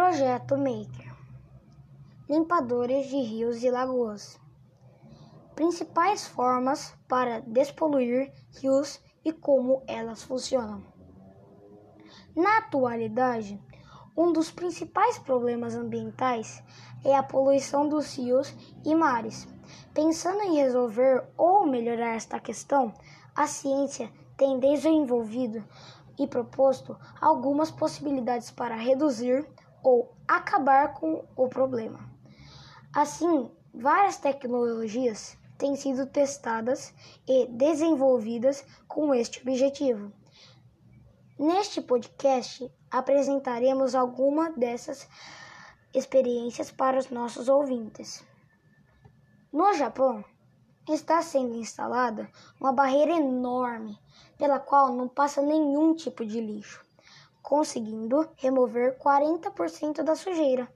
Projeto Maker Limpadores de rios e lagoas Principais formas para despoluir rios e como elas funcionam. Na atualidade, um dos principais problemas ambientais é a poluição dos rios e mares. Pensando em resolver ou melhorar esta questão, a ciência tem desenvolvido e proposto algumas possibilidades para reduzir ou acabar com o problema. Assim, várias tecnologias têm sido testadas e desenvolvidas com este objetivo. Neste podcast, apresentaremos alguma dessas experiências para os nossos ouvintes. No Japão, está sendo instalada uma barreira enorme pela qual não passa nenhum tipo de lixo, conseguindo remover 40% da sujeira.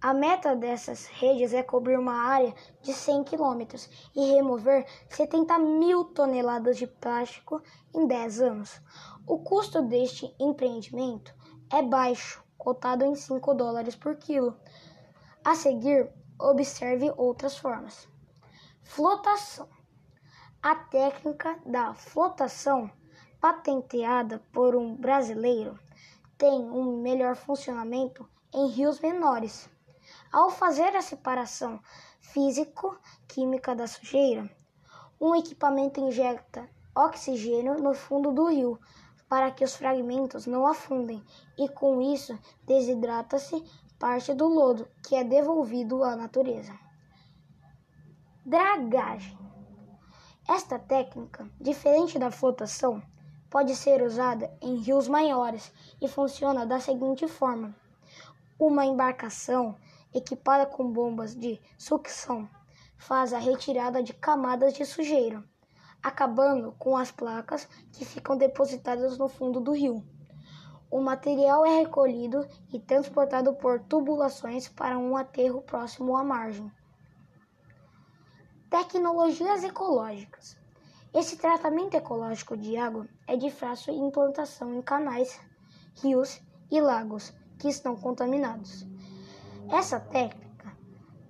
A meta dessas redes é cobrir uma área de 100 km e remover 70 mil toneladas de plástico em 10 anos. O custo deste empreendimento é baixo, cotado em 5 dólares por quilo. A seguir, observe outras formas. Flotação. A técnica da flotação, patenteada por um brasileiro, tem um melhor funcionamento em rios menores. Ao fazer a separação físico-química da sujeira, um equipamento injeta oxigênio no fundo do rio para que os fragmentos não afundem e com isso desidrata-se parte do lodo que é devolvido à natureza. Dragagem. Esta técnica, diferente da flotação, pode ser usada em rios maiores e funciona da seguinte forma: uma embarcação equipada com bombas de sucção faz a retirada de camadas de sujeira, acabando com as placas que ficam depositadas no fundo do rio. O material é recolhido e transportado por tubulações para um aterro próximo à margem. Tecnologias ecológicas. Esse tratamento ecológico de água é de fácil implantação em canais, rios e lagos que estão contaminados. Essa técnica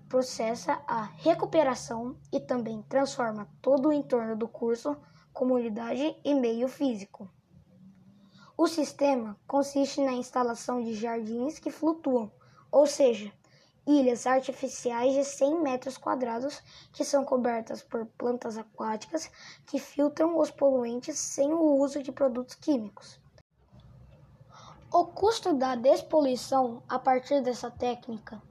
processa a recuperação e também transforma todo o entorno do curso, comunidade e meio físico. O sistema consiste na instalação de jardins que flutuam, ou seja, ilhas artificiais de 100 metros quadrados que são cobertas por plantas aquáticas que filtram os poluentes sem o uso de produtos químicos. O custo da despoluição a partir dessa técnica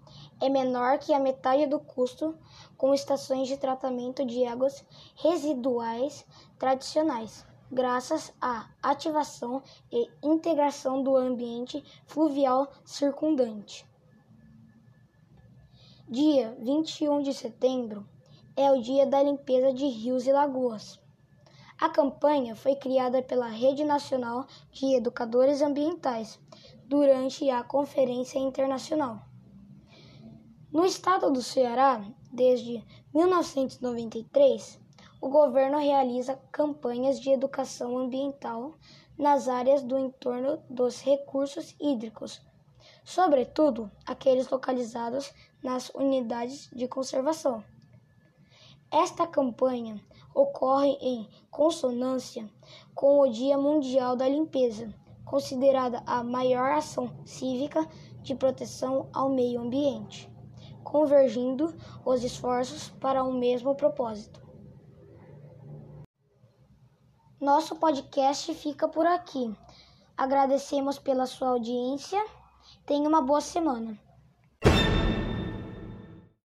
é menor que a metade do custo com estações de tratamento de águas residuais tradicionais, graças à ativação e integração do ambiente fluvial circundante. Dia 21 de setembro é o Dia da Limpeza de Rios e Lagoas. A campanha foi criada pela Rede Nacional de Educadores Ambientais durante a Conferência Internacional. No estado do Ceará, desde 1993, o governo realiza campanhas de educação ambiental nas áreas do entorno dos recursos hídricos, sobretudo aqueles localizados nas unidades de conservação. Esta campanha ocorre em consonância com o Dia Mundial da Limpeza, considerada a maior ação cívica de proteção ao meio ambiente, convergindo os esforços para um mesmo propósito. Nosso podcast fica por aqui. Agradecemos pela sua audiência. Tenha uma boa semana.